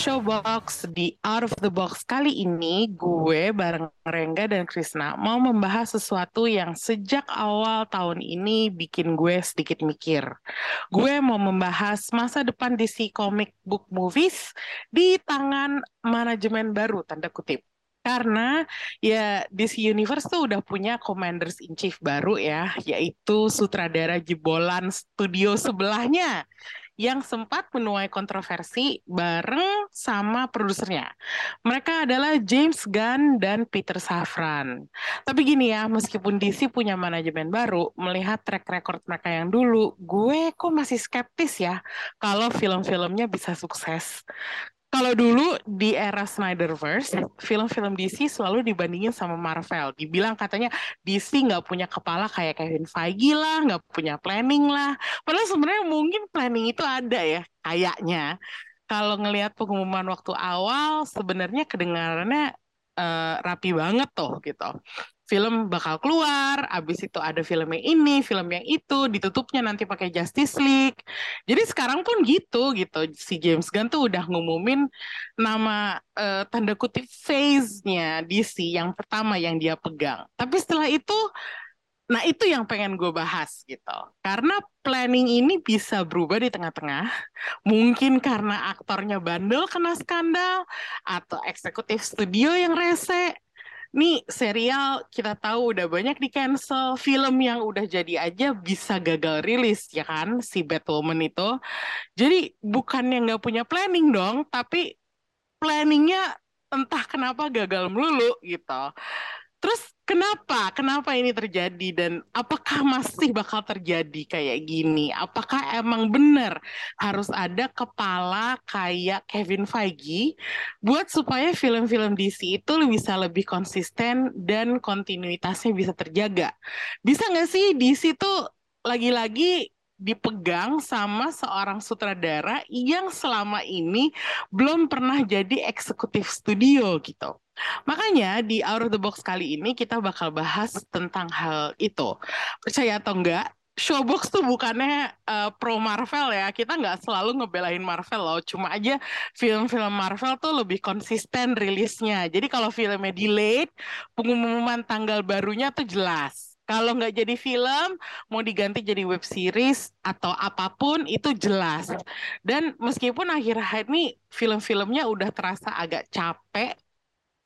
Showbox, di Out of the Box kali ini gue bareng Rengga dan Krisna mau membahas sesuatu yang sejak awal tahun ini bikin gue sedikit mikir. Gue mau membahas masa depan DC Comic Book Movies di tangan manajemen baru, tanda kutip. Karena ya DC Universe tuh udah punya Commanders in Chief baru ya, yaitu sutradara jebolan studio sebelahnya yang sempat menuai kontroversi bareng sama produsernya. Mereka adalah James Gunn dan Peter Safran. Tapi gini ya, meskipun DC punya manajemen baru, melihat track record mereka yang dulu, gue kok masih skeptis ya kalau film-filmnya bisa sukses. Kalau dulu di era Snyderverse, film-film DC selalu dibandingin sama Marvel. Dibilang katanya DC nggak punya kepala kayak Kevin Feige lah, nggak punya planning lah. Padahal sebenarnya mungkin planning itu ada ya, kayaknya. Kalau ngelihat pengumuman waktu awal, sebenarnya kedengarannya eh, rapi banget tuh gitu. Film bakal keluar, abis itu ada film yang ini, film yang itu, ditutupnya nanti pakai Justice League. Jadi sekarang pun gitu gitu. Si James Gunn tuh udah ngumumin nama eh, tanda kutip phase-nya DC yang pertama yang dia pegang. Tapi setelah itu Nah, itu yang pengen gue bahas gitu. Karena planning ini bisa berubah di tengah-tengah. Mungkin karena aktornya bandel kena skandal, atau eksekutif studio yang rese. Nih, serial kita tahu udah banyak di cancel. Film yang udah jadi aja bisa gagal rilis, ya kan? Si Batwoman itu. Jadi, bukannya nggak punya planning dong, tapi planningnya entah kenapa gagal melulu gitu. Terus kenapa? Kenapa ini terjadi dan apakah masih bakal terjadi kayak gini? Apakah emang benar harus ada kepala kayak Kevin Feige buat supaya film-film DC itu bisa lebih konsisten dan kontinuitasnya bisa terjaga? Bisa nggak sih DC tuh lagi-lagi dipegang sama seorang sutradara yang selama ini belum pernah jadi eksekutif studio gitu. Makanya di Out of the Box kali ini kita bakal bahas tentang hal itu. Percaya atau enggak, Showbox tuh bukannya uh, pro Marvel ya. Kita nggak selalu ngebelain Marvel loh. Cuma aja film-film Marvel tuh lebih konsisten rilisnya. Jadi kalau filmnya delayed, pengumuman tanggal barunya tuh jelas. Kalau nggak jadi film, mau diganti jadi web series atau apa pun itu jelas. Dan meskipun akhir-akhir ini film-filmnya udah terasa agak capek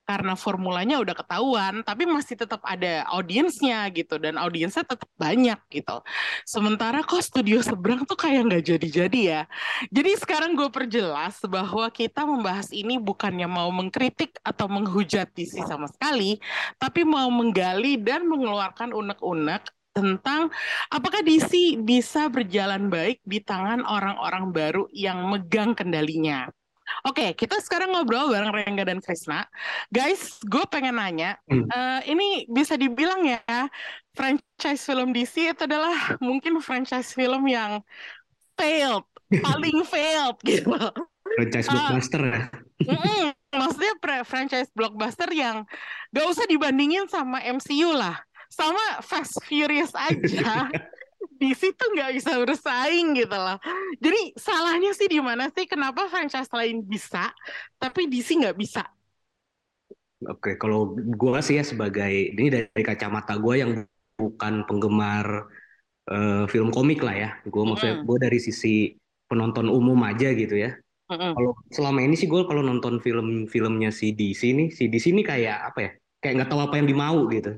karena formulanya udah ketahuan, tapi masih tetap ada audiensnya gitu dan audiensnya tetap banyak gitu. Sementara kok studio seberang tuh kayak nggak jadi-jadi ya. Jadi sekarang gue perjelas bahwa kita membahas ini bukannya mau mengkritik atau menghujat DC sama sekali, tapi mau menggali dan mengeluarkan unek-unek tentang apakah DC bisa berjalan baik di tangan orang-orang baru yang megang kendalinya. Oke, kita sekarang ngobrol bareng Rengga dan Krisna. Guys, gue pengen nanya, Hmm. eh, ini bisa dibilang ya, franchise film DC itu adalah mungkin franchise film yang failed, paling failed gitu. franchise Ah. blockbuster ya. Mm-mm, maksudnya pre- franchise blockbuster yang gak usah dibandingin sama MCU lah, sama Fast Furious aja. DC tuh nggak bisa bersaing gitu loh. Jadi salahnya sih di mana sih? Kenapa franchise lain bisa, tapi DC nggak bisa? Oke, kalau gue sih ya sebagai ini dari kacamata gue yang bukan penggemar eh, film komik lah ya. Gue maksudnya Mm-mm. gue dari sisi penonton umum aja gitu ya. Mm-mm. Kalau selama ini sih gue kalau nonton film-filmnya si DC nih, si DC ini kayak apa ya? Kayak nggak tahu apa yang dimau gitu.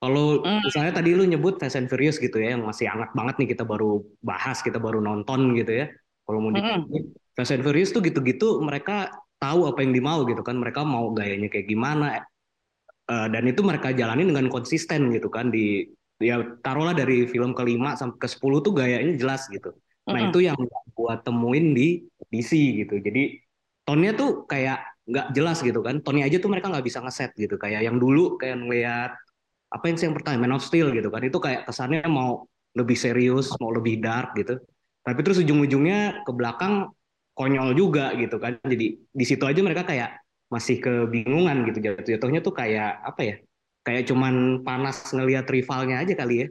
Kalau Mm. misalnya tadi lu nyebut Fast and Furious gitu ya, yang masih hangat banget nih kita baru bahas, kita baru nonton gitu ya. Kalau mau ditanya, Fast and Furious tuh gitu-gitu mereka tahu apa yang dimau gitu kan. Mereka mau gayanya kayak gimana. Eh, dan itu mereka jalani dengan konsisten gitu kan di ya taruhlah dari film kelima sampai ke 10 tuh gayanya jelas gitu. Nah, Mm-mm. itu yang gua temuin di DC gitu. Jadi tone-nya tuh kayak nggak jelas gitu kan. Tone-nya aja tuh mereka nggak bisa ngeset gitu. Kayak yang dulu kayak ngeliat apa yang sih yang pertama Man of Steel gitu kan. Itu kayak kesannya mau lebih serius, mau lebih dark gitu. Tapi terus ujung-ujungnya ke belakang konyol juga gitu kan. Jadi di situ aja mereka kayak masih kebingungan gitu jatuh-jatuhnya tuh kayak apa ya? Kayak cuman panas ngelihat rivalnya aja kali ya.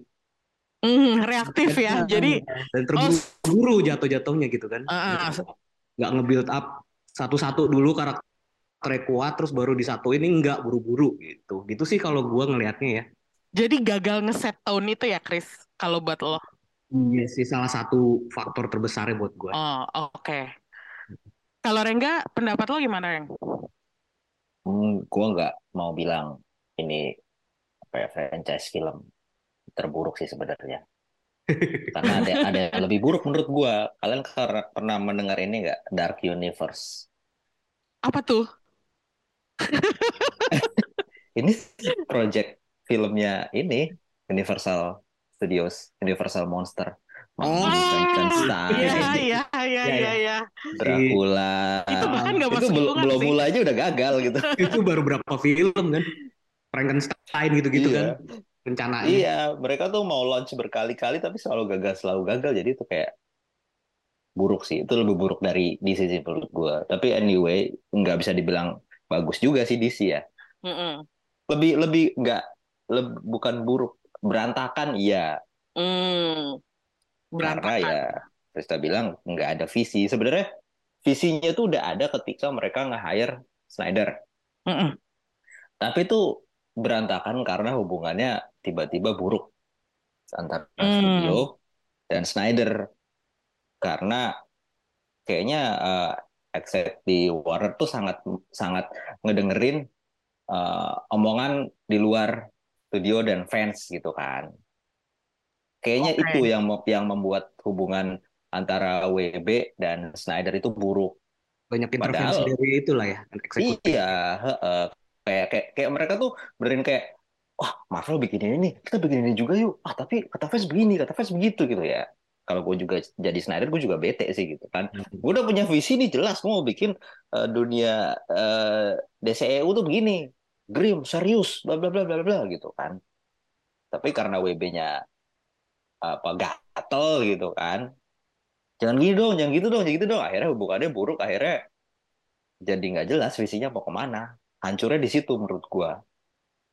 Hmm, reaktif ya. Jadi Dan terburu-buru jatuh-jatuhnya gitu kan. uh, Nggak nge-build up satu-satu dulu karakternya kuat terus baru disatuin ini nggak buru-buru gitu. Gitu sih kalau gua ngelihatnya ya. jadi gagal ngeset tone itu ya, Chris. Kalau buat lo. Iya sih salah satu faktor terbesarnya buat gua. Oh, oke. Kalau Rengga, pendapat lo gimana, Reng? Hmm, gua nggak mau bilang ini apa ya franchise film terburuk sih sebenarnya. Karena ada ada yang lebih buruk menurut gua. Kalian pernah mendengar ini nggak Dark Universe? Apa tuh? Ini project filmnya ini Universal Studios, Universal Monster. Oh, Frankenstein, Iya, iya, iya, Iya, iya, iya. iya. Dracula. Itu bahkan nggak Itu masuk belum belum sih. mulai aja udah gagal gitu. itu baru berapa film kan Frankenstein gitu-gitu Iya. kan rencananya Iya, mereka tuh mau launch berkali-kali tapi selalu gagal, selalu gagal. Jadi itu kayak buruk sih. Itu lebih buruk dari DC sih menurut gue. Tapi anyway, nggak bisa dibilang bagus juga sih DC ya. Mm-mm. Lebih lebih nggak leb- bukan buruk, berantakan iya. Karena Berantakan. ya Krista bilang nggak ada visi. Sebenarnya visinya tuh udah ada ketika mereka nge-hire Snyder. Mm-mm. Tapi itu berantakan karena hubungannya tiba-tiba buruk antara Hmm. studio dan Snyder. Karena kayaknya eh, exec di Warner tuh sangat sangat ngedengerin eh, omongan di luar studio dan fans gitu kan. Kayaknya Oke. itu yang yang membuat hubungan antara WB dan Snyder itu buruk. banyak intervensi Padahal- dari itulah ya eksekutif Iya, heeh. kayak kayak kayak mereka tuh benerin kayak wah Marvel bikin ini nih, kita bikin ini juga yuk. Ah tapi kata fans begini, kata fans begitu gitu ya. Kalau gue juga jadi Snyder, gue juga bete sih gitu kan. Gue udah punya visi nih jelas, gue mau bikin eh, dunia eh, DCEU tuh begini, grim, serius, bla bla bla bla bla gitu kan. Tapi karena WB-nya apa gatel gitu kan, jangan gini dong, jangan gitu dong, jangan gitu dong. Akhirnya hubungannya buruk, akhirnya jadi nggak jelas visinya mau ke mana. Hancurnya di situ menurut gua.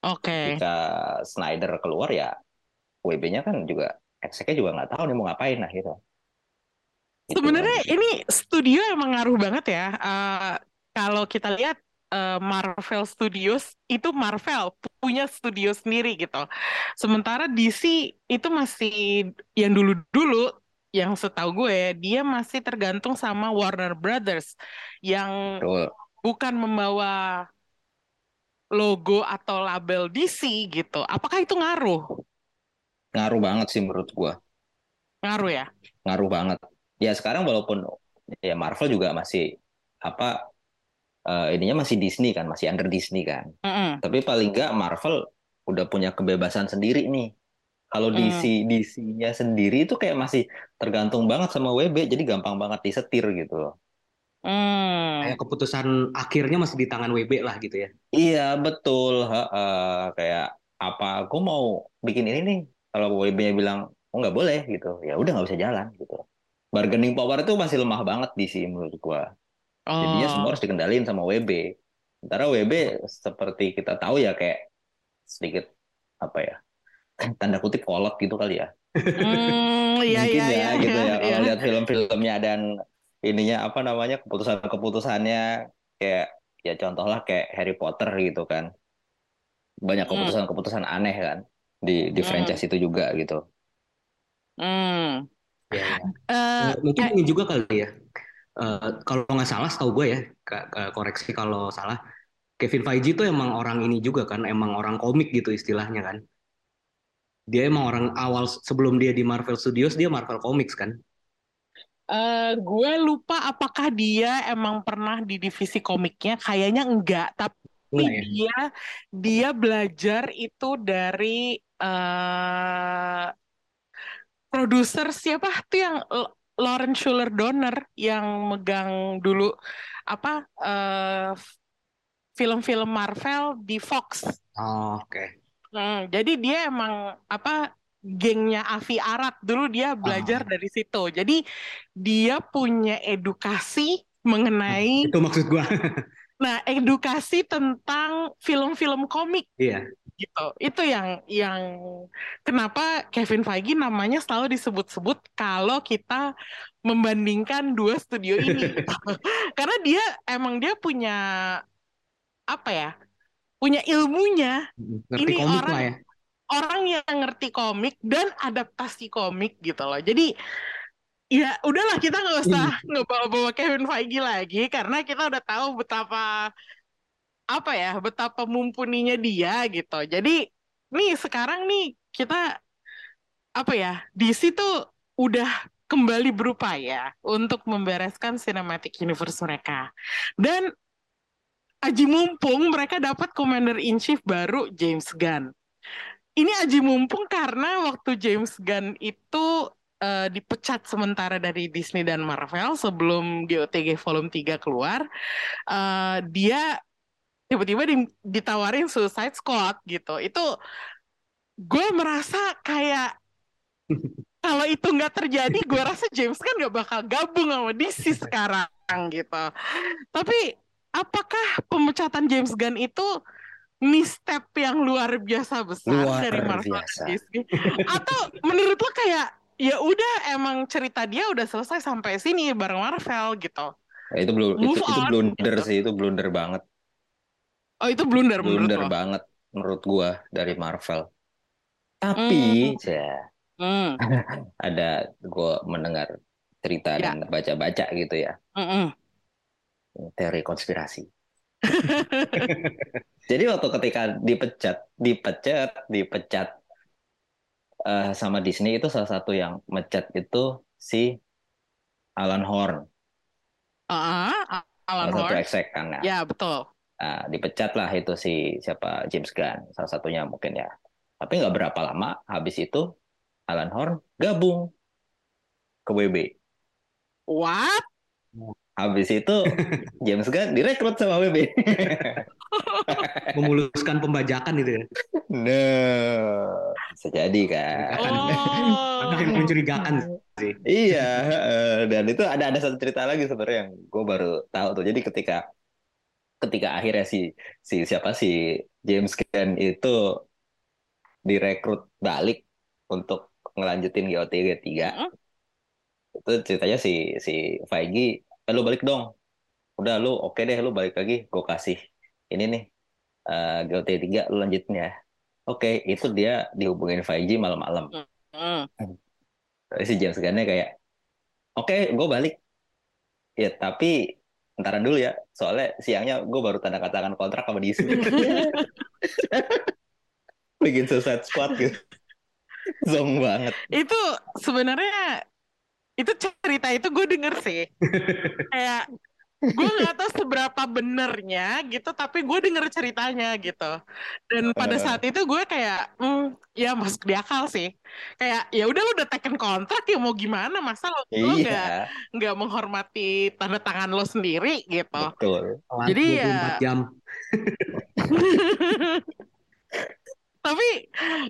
Oke. Ketika Snyder keluar ya, WB-nya kan juga, exec juga nggak tahu nih mau ngapain akhirnya. Gitu Sebenarnya ini studio emang ngaruh banget ya. Eh, kalau kita lihat eh, Marvel Studios itu Marvel punya studio sendiri gitu. Sementara DC itu masih yang dulu-dulu yang setahu gue dia masih tergantung sama Warner Brothers yang Betul. bukan membawa logo atau label DC gitu. Apakah itu ngaruh? Ngaruh banget sih menurut gua. Ngaruh ya? Ngaruh banget. Ya sekarang walaupun ya Marvel juga masih apa eh, ininya masih Disney kan, masih under Disney kan. Mm-mm. Tapi paling nggak Marvel udah punya kebebasan sendiri nih. Kalau Hmm. DC DC-nya sendiri itu kayak masih tergantung banget sama WB, jadi gampang banget disetir gitu loh. Hmm. kayak keputusan akhirnya masih di tangan WB lah gitu ya Iya betul, heeh. kayak apa? Gue mau bikin ini nih. Kalau WB-nya bilang oh nggak boleh gitu, ya udah nggak bisa jalan gitu. Bargaining power itu masih lemah banget di sini menurut gua. Jadinya semua Oh. harus dikendalin sama WB. Sementara WB seperti kita tahu ya kayak sedikit apa ya tanda kutip kolot gitu kali ya. Hmm, iya Mungkin iya ya iya gitu iya, ya kalau iya. lihat film-filmnya dan ininya apa namanya keputusan-keputusannya kayak ya contohlah kayak Harry Potter gitu kan. Banyak Hmm. keputusan-keputusan aneh kan di di Hmm. franchise itu juga gitu. Hmm. ya, Nah, mungkin ini juga kali ya Eh, kalau nggak salah setahu gue ya koreksi kalau salah Kevin Feige itu emang orang ini juga kan emang orang komik gitu istilahnya kan dia emang orang awal sebelum dia di Marvel Studios dia Marvel Comics kan eh, gue lupa apakah dia emang pernah di divisi komiknya, kayaknya enggak, tapi ya dia dia belajar itu dari eh produser siapa tuh yang L- Lawrence Schuller Donner yang megang dulu apa eh, film-film Marvel di Fox. oh, oke Hmm, jadi dia emang apa gengnya Avi Arad dulu dia belajar Ah. dari situ. Jadi dia punya edukasi mengenai Itu maksud gua. nah edukasi tentang film-film komik Iya. gitu. Itu yang yang kenapa Kevin Feige namanya selalu disebut-sebut kalau kita membandingkan dua studio ini. Karena dia emang dia punya apa ya? Punya ilmunya Ngerti Ini komik orang- lah ya. orang yang ngerti komik dan adaptasi komik gitu loh. Jadi ya udahlah kita nggak usah ngebawa-bawa Kevin Feige lagi karena kita udah tahu betapa apa ya, betapa mumpuninya dia gitu. Jadi nih sekarang nih kita apa ya, DC tuh udah kembali berupaya untuk membereskan cinematic universe mereka. Dan aji mumpung mereka dapat Commander in Chief baru James Gunn. Ini aji mumpung karena waktu James Gunn itu eh, dipecat sementara dari Disney dan Marvel sebelum GOTG Volume 3 keluar, eh, dia tiba-tiba di- ditawarin Suicide Squad gitu. Itu gue merasa kayak kalau itu nggak terjadi, gue rasa James Gunn nggak bakal gabung sama DC sekarang gitu. Tapi apakah pemecatan James Gunn itu misstep yang luar biasa besar Luar dari Marvel biasa. Disney? Atau menurut lo kayak ya udah emang cerita dia udah selesai sampai sini bareng Marvel gitu. Ya, itu belum itu, itu blunder gitu. sih, itu blunder banget. Oh itu blunder menurut Blunder lo? banget menurut gua dari Marvel. Tapi ya Hmm, ada gua mendengar cerita Ya. dan baca-baca gitu ya, mm-mm. teori konspirasi. Jadi waktu ketika dipecat, dipecat, dipecat eh, sama Disney itu salah satu yang mecat itu si Alan Horn, Ah, Alan salah satu kan. Nah, Ya betul. Nah, dipecat lah itu si siapa James Gunn, salah satunya mungkin ya. Tapi nggak berapa lama habis itu Alan Horn gabung ke WB. What? Habis itu James Gunn direkrut sama WB. Memuluskan pembajakan itu ya. Nah, bisa jadi kan. Oh. Yang mencurigakan sih. Iya, dan itu ada ada satu cerita lagi sebenarnya yang gue baru tahu tuh. Jadi ketika ketika akhirnya si si siapa si James Gunn itu direkrut balik untuk ngelanjutin GOTG 3 Mm-mm. itu ceritanya si si Feige eh, lu balik dong udah lu oke deh lu balik lagi gue kasih ini nih eh, GOTG 3 lu lanjutin ya oke itu dia dihubungin Feige malam-malam. Hmm. Terus si James Gunn-nya kayak oke gue balik. Ya tapi ntaran dulu ya soalnya siangnya gue baru tanda katakan kontrak sama Disney. Bikin Suicide Squad gitu. Zong banget. Itu sebenarnya itu cerita itu gue denger sih. Kayak gue nggak tahu seberapa benernya gitu, tapi gue denger ceritanya gitu. Dan pada saat itu gue kayak, hmm, ya masuk di akal sih. Kayak ya udah lu udah taken kontrak ya mau gimana masa lo lo nggak iya nggak menghormati tanda tangan lo sendiri gitu. betul Jadi 24 ya- jam. Tapi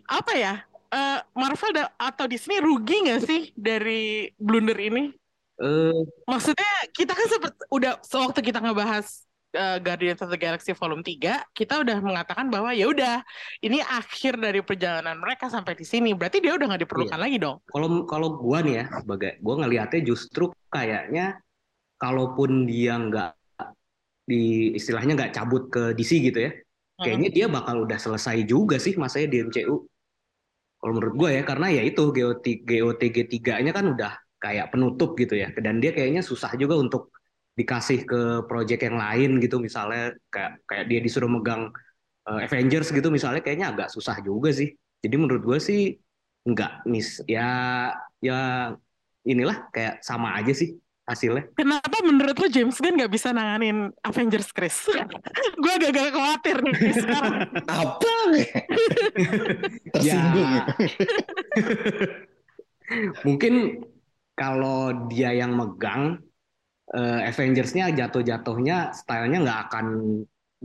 apa ya? eh, Marvel atau Disney rugi nggak sih dari blunder ini? Eh, Maksudnya kita kan seperti udah sewaktu kita ngebahas uh, Guardians of the Galaxy Volume 3, kita udah mengatakan bahwa ya udah ini akhir dari perjalanan mereka sampai di sini. Berarti dia udah nggak diperlukan lagi dong. kalau kalau gua nih ya sebagai gua ngelihatnya justru kayaknya kalaupun dia nggak di istilahnya nggak cabut ke DC gitu ya kayaknya dia bakal udah selesai juga sih masanya di MCU kalau menurut gue ya karena ya itu GOT, GOTG 3-nya kan udah kayak penutup gitu ya. Dan dia kayaknya susah juga untuk dikasih ke project yang lain gitu. Misalnya kayak kayak dia disuruh megang eh, Avengers gitu misalnya kayaknya agak susah juga sih. Jadi menurut gue sih nggak mis ya ya inilah kayak sama aja sih hasilnya. Kenapa menurut lo James Gunn nggak bisa nanganin Avengers Chris? Gue agak-agak khawatir nih sekarang. apa? Tersinggung Ya. Mungkin kalau dia yang megang eh, Avengers-nya jatuh-jatuhnya stylenya nggak akan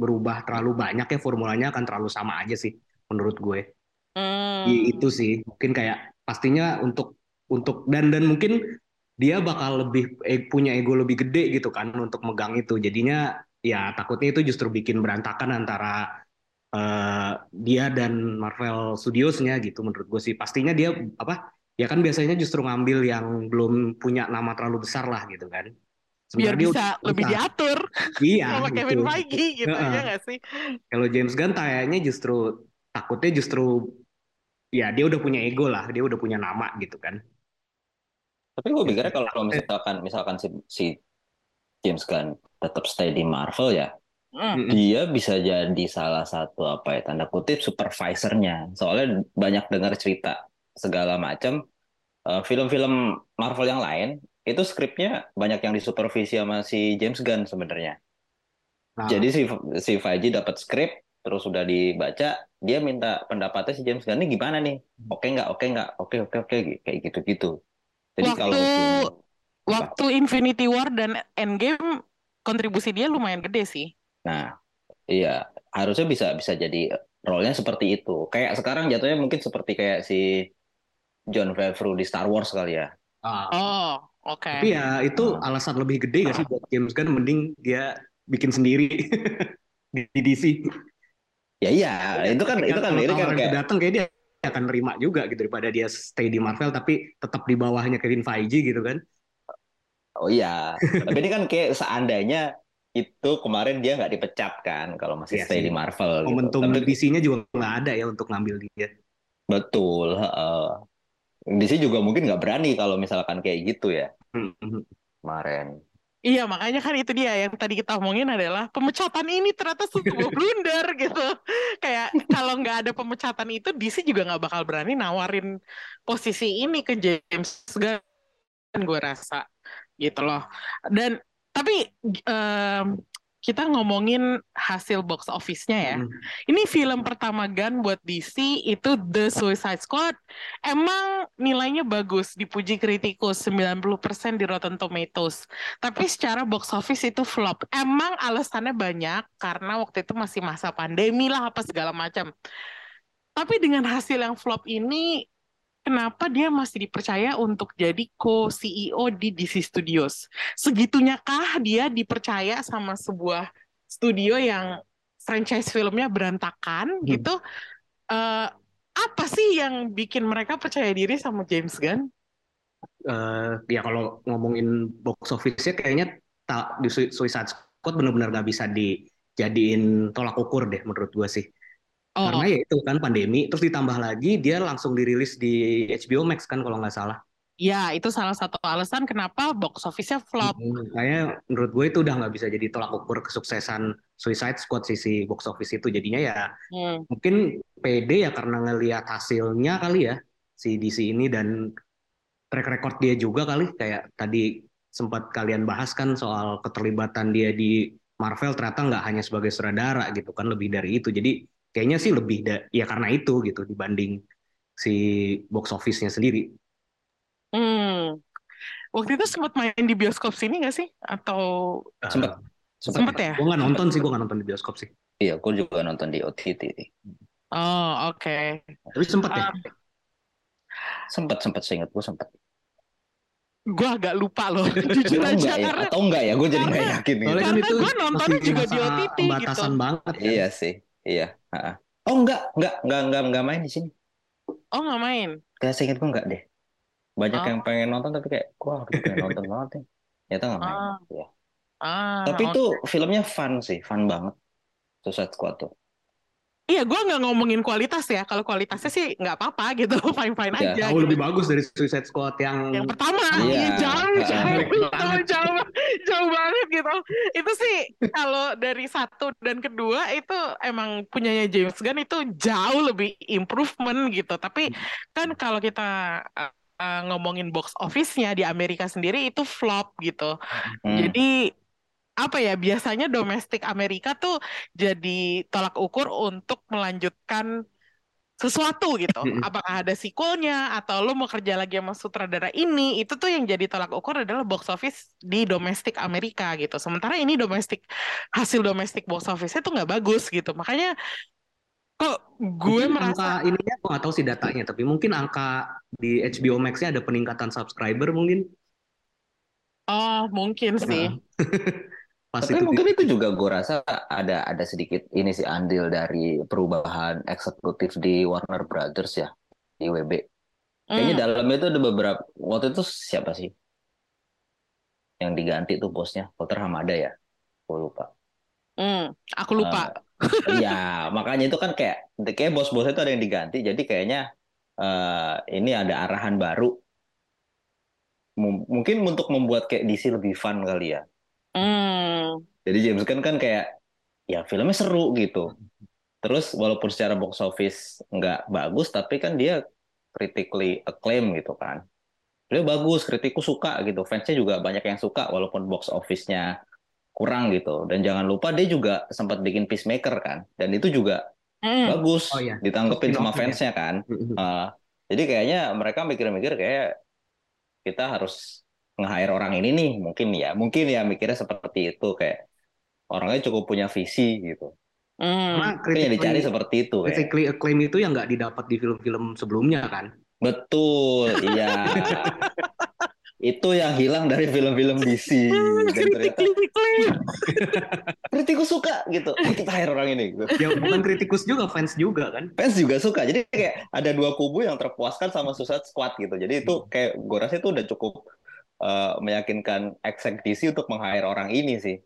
berubah terlalu banyak ya formulanya akan terlalu sama aja sih menurut gue. Hmm. I- itu sih mungkin kayak pastinya untuk untuk dan dan mungkin dia bakal lebih eh, punya ego lebih gede gitu kan untuk megang itu jadinya ya takutnya itu justru bikin berantakan antara eh, dia dan Marvel Studios-nya gitu menurut gue sih pastinya dia apa ya kan biasanya justru ngambil yang belum punya nama terlalu besar lah gitu kan Biar sementara dia bisa lebih diatur iya sama gitu Kevin Feige gitu Heeh. ya nggak sih? kalau James Gunn kayaknya justru takutnya justru ya dia udah punya ego lah dia udah punya nama gitu kan Tapi gue pikirnya Gitu. kalau kalau misalkan misalkan si, si James Gunn tetap stay di Marvel ya, Hmm. Dia bisa jadi salah satu apa ya tanda kutip supervisornya. Soalnya banyak dengar cerita segala macam eh, film-film Marvel yang lain itu skripnya banyak yang disupervisi sama si James Gunn sebenarnya. Nah, Jadi si si Feige dapat skrip terus sudah dibaca, dia minta pendapatnya si James Gunn ini gimana nih? Oke nggak? Oke nggak? Oke oke oke kayak gitu-gitu. Jadi Waktu- kalau Apa? Waktu Infinity War dan Endgame kontribusi dia lumayan gede sih. Nah, iya, harusnya bisa bisa jadi role-nya seperti itu. Kayak sekarang jatuhnya mungkin seperti kayak si John Favreau di Star Wars kali ya. ah, Oh, oke. tapi ya itu Ah. alasan lebih gede gak sih buat James Gunn mending dia bikin sendiri di DC Ya iya, itu kan itu kan kalau ini kan itu kayak datang kayak dia akan nerima juga gitu daripada dia stay di Marvel tapi tetap di bawahnya Kevin Feige gitu kan oh iya. Tapi ini kan kayak seandainya itu kemarin dia nggak dipecat kan kalau masih Iya stay sih. di Marvel gitu. momentum Tapi DC-nya juga nggak ada ya untuk ngambil dia betul, heeh. DC juga mungkin nggak berani kalau misalkan kayak gitu ya Hmm, hmm. kemarin. Iya, makanya kan itu dia yang tadi kita omongin adalah pemecatan ini ternyata sebuah blunder gitu. Kayak kalau nggak ada pemecatan itu, DC juga nggak bakal berani nawarin posisi ini ke James Gunn, gue rasa gitu loh. Dan tapi em, kita ngomongin hasil box office-nya ya. Hmm. Ini film pertama Gun buat DC itu The Suicide Squad. Emang nilainya bagus, dipuji kritikus 90% di Rotten Tomatoes. Tapi secara box office itu flop. Emang alasannya banyak karena waktu itu masih masa pandemi lah apa segala macam. Tapi dengan hasil yang flop ini kenapa dia masih dipercaya untuk jadi co-CEO di DC Studios? Segitunya kah dia dipercaya sama sebuah studio yang franchise filmnya berantakan Hmm. gitu? Eh, apa sih yang bikin mereka percaya diri sama James Gunn? Eh, ya kalau ngomongin box office-nya kayaknya ta- di Sui- Suicide Squad benar-benar nggak bisa dijadiin tolak ukur deh menurut gua sih Oh, karena ya itu kan pandemi terus ditambah lagi dia langsung dirilis di HBO Max kan kalau nggak salah. Ya itu salah satu alasan kenapa box office-nya flop. Hmm, Kayaknya menurut gue itu udah nggak bisa jadi tolak ukur kesuksesan Suicide Squad sisi box office itu. Jadinya ya Hmm. mungkin pede ya karena ngelihat hasilnya kali ya si DC ini dan track record dia juga kali. Kayak tadi sempat kalian bahas kan soal keterlibatan dia di Marvel ternyata nggak hanya sebagai sutradara gitu kan lebih dari itu. Jadi kayaknya sih lebih da- ya karena itu gitu dibanding si box office-nya sendiri Hmm. Waktu itu sempat main di bioskop sini nggak sih? Atau Sempet. Sempet ya? gue nggak nonton sih gue nggak nonton di bioskop sih Iya, gue juga nonton di OTT. Oh, oke. tapi sempat ya Um, Sempet sempet seingat gue sempet. gue agak lupa loh, jujur Atau aja enggak ya? karena Atau enggak ya? Gue jadi nggak karena- yakin. gitu. Karena itu gue nontonnya juga di OTT gitu. banget kan Iya sih, iya. Ha-ha. Oh enggak, enggak, enggak, enggak, enggak main di sini. Oh nggak main. Kayak seingat gue enggak deh. Banyak Oh. yang pengen nonton tapi kayak, wah gue pengen nonton banget nih. Ternyata enggak main. Ah. Iya. Ah, Tapi oke. itu filmnya fun sih, fun banget. Suicide Squad tuh. Iya, gue nggak ngomongin kualitas ya. Kalau kualitasnya sih nggak apa-apa gitu, fine-fine Iya. aja. jauh gitu. lebih bagus dari Suicide Squad yang Yang pertama, Iya. iya jauh, Ah. jauh, jauh, banget. jauh, jauh banget gitu. Itu sih kalau dari satu dan kedua itu emang punyanya James Gunn itu jauh lebih improvement gitu. Tapi kan kalau kita uh, uh, ngomongin box office-nya di Amerika sendiri itu flop gitu. Hmm. Jadi apa ya biasanya domestik Amerika tuh jadi tolak ukur untuk melanjutkan sesuatu gitu. Apakah ada sequelnya atau lo mau kerja lagi sama sutradara ini, itu tuh yang jadi tolak ukur adalah box office di domestik Amerika gitu. Sementara ini domestik hasil domestik box office-nya tuh nggak bagus gitu. Makanya Kok gue Mungkin merasa angka ininya aku nggak tahu sih datanya, tapi mungkin angka di HBO Max-nya ada peningkatan subscriber mungkin. oh mungkin sih. Pas Tapi itu mungkin itu juga gue rasa ada ada sedikit ini sih andil dari perubahan eksekutif di Warner Brothers ya di WB. Kayaknya Hmm. dalamnya itu ada beberapa waktu itu siapa sih yang diganti tuh bosnya Walter Hamada ya, gue lupa. Hmm, aku lupa. Iya, makanya itu kan kayak kayak bos-bosnya itu ada yang diganti, jadi kayaknya eh, ini ada arahan baru. M- mungkin untuk membuat kayak DC lebih fun kali ya. Hmm. Jadi James Gunn kan kayak ya filmnya seru gitu. Terus walaupun secara box office nggak bagus, tapi kan dia critically acclaim gitu kan. Dia bagus, kritiku suka gitu. Fansnya juga banyak yang suka walaupun box office-nya kurang gitu. Dan jangan lupa dia juga sempat bikin Peacemaker kan. Dan itu juga Hmm. bagus, Oh iya. ditanggepin sama fansnya kan. Uh, jadi kayaknya mereka mikir-mikir kayak kita harus nge-hire orang ini nih, mungkin ya, mungkin ya mikirnya seperti itu kayak orangnya cukup punya visi gitu. Hmm. Yang dicari seperti itu ya. critically acclaim itu yang nggak didapat di film-film sebelumnya kan. Betul, iya. itu yang hilang dari film-film DC dan ternyata kritikus suka gitu. Eh, kita hire orang ini gitu. Ya bukan kritikus juga, fans juga kan. Fans juga suka. Jadi kayak ada dua kubu yang terpuaskan sama Suicide Squad gitu. Jadi itu kayak gue rasa itu udah cukup uh, meyakinkan exec DC untuk meng-hire orang ini sih.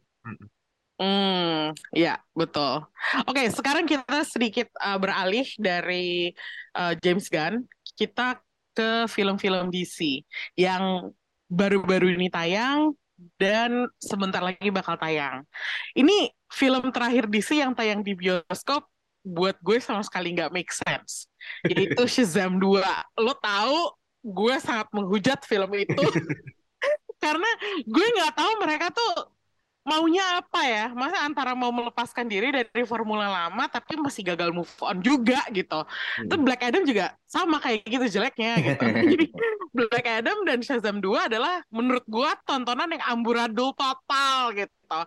Hmm, ya betul. Oke, sekarang kita sedikit uh, beralih dari uh, James Gunn, kita ke film-film DC yang baru-baru ini tayang dan sebentar lagi bakal tayang. Ini film terakhir DC yang tayang di bioskop buat gue sama sekali nggak make sense. Yaitu Shazam 2. Lo tahu gue sangat menghujat film itu karena gue nggak tahu mereka tuh maunya apa ya? Masa antara mau melepaskan diri dari formula lama tapi masih gagal move on juga gitu. Terus Black Adam juga sama kayak gitu jeleknya gitu. Jadi Black Adam dan Shazam 2 adalah menurut gua tontonan yang amburadul total gitu.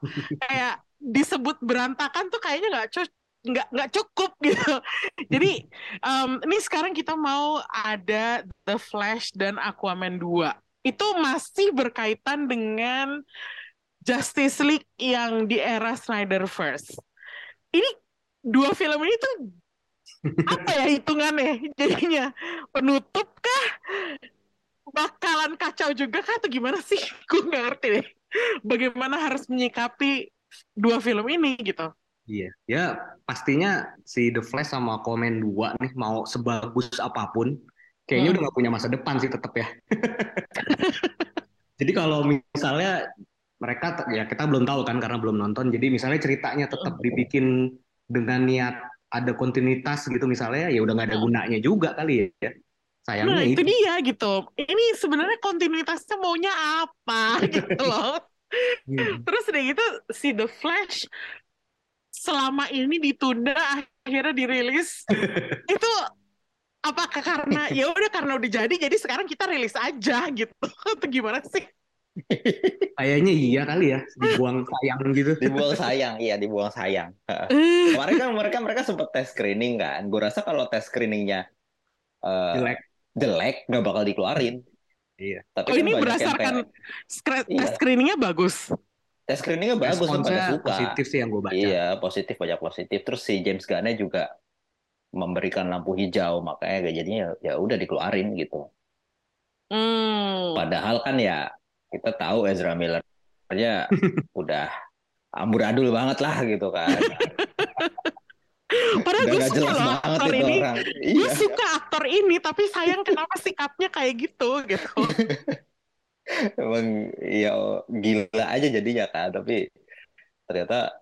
Kayak disebut berantakan tuh kayaknya nggak cu- nggak nggak cukup gitu. Jadi em, ini sekarang kita mau ada The Flash dan Aquaman 2. Itu masih berkaitan dengan Justice League yang di era Snyderverse. Ini dua film ini tuh apa ya hitungannya? Jadinya penutup kah bakalan kacau juga kah atau gimana sih? Gue nggak ngerti deh. Bagaimana harus menyikapi dua film ini gitu. Iya, ya pastinya si The Flash sama Aquaman 2 nih mau sebagus apa pun, kayaknya Hmm. udah gak punya masa depan sih tetap ya. Jadi kalau misalnya mereka ya kita belum tahu kan karena belum nonton. Jadi misalnya ceritanya tetap dibikin dengan niat ada kontinuitas gitu misalnya, ya udah nggak ada Hmm. gunanya juga kali ya. Sayangnya nah itu itu. dia gitu ini sebenarnya kontinuitasnya maunya apa gitu loh Hmm. terus udah gitu si The Flash selama ini ditunda akhirnya dirilis itu apakah karena ya udah karena udah jadi jadi sekarang kita rilis aja gitu atau gimana sih Kayaknya iya kali ya, dibuang sayang gitu. Dibuang sayang, iya dibuang sayang. Heeh. Kemarin kan mereka mereka sempat tes screening kan. Gue rasa kalau tes screeningnya eh, Jelek. jelek nggak bakal dikeluarin. Iya. Tapi oh kan ini berdasarkan Iya. tes screeningnya bagus tes screeningnya bagus pada Responsnya suka. positif sih yang gue baca. Iya, positif banyak positif. Terus si James Gunn juga memberikan lampu hijau, makanya jadinya ya, udah dikeluarin gitu. hmm. Padahal kan ya kita tahu Ezra Miller aja udah amburadul banget lah gitu kan. padahal gue suka jelas loh banget aktor ini orang. gue Iya. suka aktor ini tapi sayang kenapa sikapnya kayak gitu gitu Emang ya gila aja jadinya kan, tapi ternyata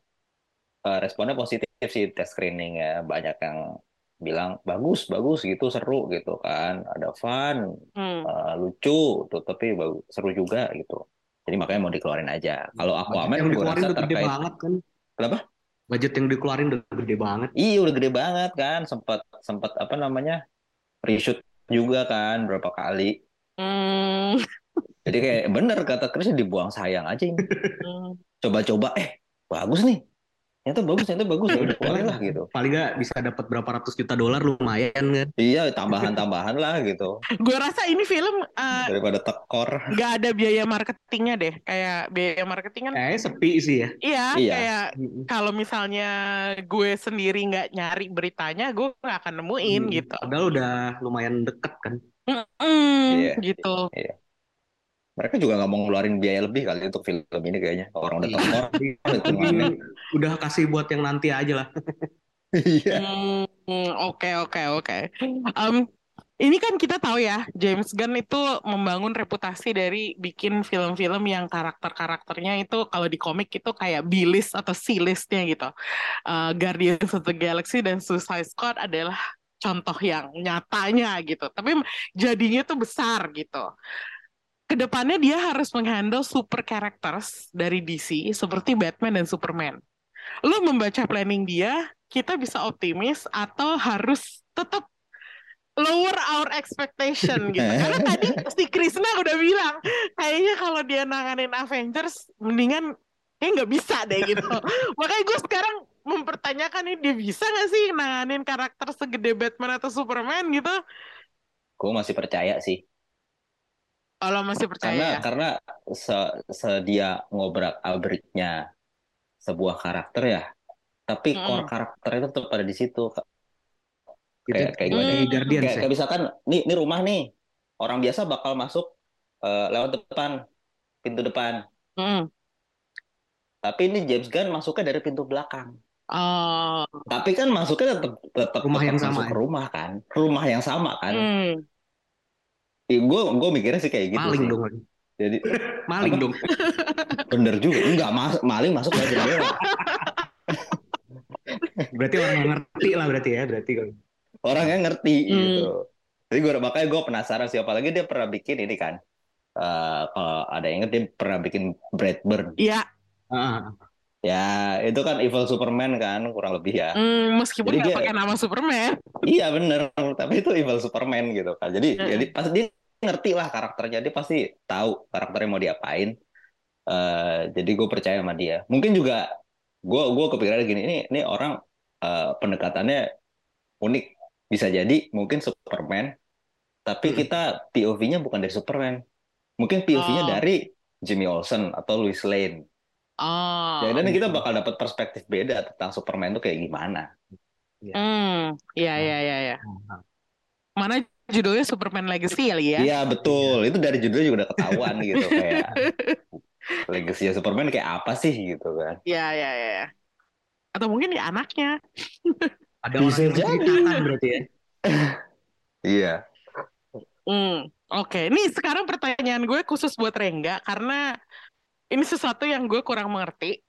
eh, responnya positif sih tes screening ya. Banyak yang bilang bagus, bagus gitu, seru gitu kan. Ada fun, Hmm. eh, lucu, tuh, tapi bagus, seru juga gitu. Jadi makanya mau dikeluarin aja. Kalau Aquaman yang dikeluarin udah gede terkait banget kan. Kenapa? Budget yang dikeluarin udah gede banget. Iya udah gede banget kan, sempat sempat apa namanya reshoot juga kan berapa kali. Hmm. Jadi kayak bener kata Chris dibuang sayang aja ini. Hmm. Coba-coba, eh bagus nih. Ternyata bagus, ternyata bagus ya udah keluarin lah gitu. Paling nggak bisa dapat berapa ratus juta dolar lumayan kan. Iya, tambahan-tambahan lah gitu. Gue rasa ini film eh, Daripada tekor. nggak ada biaya marketingnya deh. Kayak biaya marketing kan Kayaknya sepi sih ya. iya, Iya. kayak kalau misalnya gue sendiri nggak nyari beritanya, gue nggak akan nemuin Hmm. gitu. Padahal udah lumayan deket kan. Mm, Iya. gitu. Mereka juga nggak mau ngeluarin biaya lebih kali untuk film ini kayaknya. Orang udah Iya. tekor. Udah kasih buat yang nanti aja lah. Iya. Hmm, oke oke oke. Ini kan kita tahu ya, James Gunn itu membangun reputasi dari bikin film-film yang karakter-karakternya itu kalau di komik itu kayak B-list atau C-listnya gitu. Eh, Guardians of the Galaxy dan Suicide Squad adalah contoh yang nyatanya gitu. Tapi jadinya tuh besar gitu. Ke depannya dia harus menghandle super characters dari DC seperti Batman dan Superman. Lu membaca planning dia, kita bisa optimis atau harus tetap lower our expectation gitu. Karena tadi si Krishna udah bilang, kayaknya kalau dia nanganin Avengers, mendingan kayak nggak bisa deh gitu. Makanya gue sekarang mempertanyakan nih dia bisa nggak sih nanganin karakter segede Batman atau Superman gitu? Gue masih percaya sih. Kalau masih percaya Karena ya. karena se sedia ngobrak abriknya sebuah karakter ya. Tapi Mm-mm. core karakternya itu tetap ada di situ. Kayak kayak gimana? Hmm. Kayak, ya. kayak misalkan nih ini rumah nih. Orang biasa bakal masuk eh, lewat depan, pintu depan. Mm. Tapi ini James Gunn masuknya dari pintu belakang. Oh, Tapi kan masuknya tetap tetap Rumah yang masuk sama ke ya? rumah kan. Rumah yang sama kan. mm. Gue gue mikirnya sih kayak gitu Maling sih. dong. Jadi Maling Apa? dong. bener juga. Enggak mas maling masuk lewat jendela. Berarti orang yang ngerti lah berarti ya. Berarti kalau Orangnya ngerti Hmm. gitu. Jadi gue makanya gue penasaran sih apalagi dia pernah bikin ini kan. Eh kalau ada yang inget dia pernah bikin Brightburn. Iya, Ah, Ya itu kan Evil Superman kan kurang lebih ya. mm, meskipun nggak dia- pakai nama Superman. Iya bener. Tapi itu Evil Superman gitu kan. Jadi Heeh. jadi pas dia ngerti lah karakternya dia pasti tahu karakternya mau diapain. Eh jadi gue percaya sama dia. Mungkin juga gue gue kepikiran gini ini ini orang eh, pendekatannya unik bisa jadi mungkin Superman tapi Hmm. kita POV-nya bukan dari Superman. Mungkin POV-nya Oh. dari Jimmy Olsen atau Louis Lane. Oh, Jadi dan kita bakal dapat perspektif beda tentang Superman itu kayak gimana. hmm, iya iya iya iya. ah. Mana judulnya Superman Legacy kali ya? Iya betul, itu dari judulnya juga udah ketahuan gitu kayak legacy Superman kayak apa sih gitu kan? Iya iya iya. iya. Atau mungkin di anaknya. Ada orang Bisa yang jadi. berarti ya. Iya. Hmm, oke. Nih sekarang pertanyaan gue khusus buat Rengga karena ini sesuatu yang gue kurang mengerti.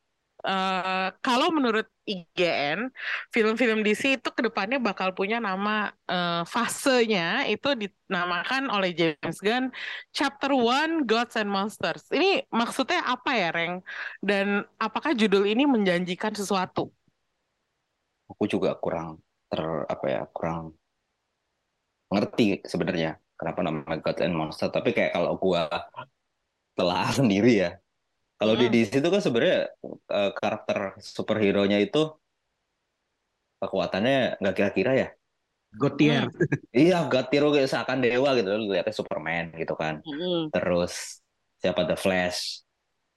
Eh, kalau menurut IGN, film-film DC itu ke depannya bakal punya nama eh, fasenya itu dinamakan oleh James Gunn Chapter One Gods and Monsters. Ini maksudnya apa ya, Reng? Dan apakah judul ini menjanjikan sesuatu? Aku juga kurang ter apa ya kurang ngerti sebenarnya kenapa namanya God and Monster. Tapi kayak kalau gua telah sendiri ya, kalau di Hmm. DC itu kan sebenarnya eh, karakter superhero-nya itu kekuatannya nggak kira-kira ya. Gautier. Iya, God hero kayak seakan dewa gitu. Lu lihatnya Superman gitu kan. Mm-mm, Terus siapa The Flash,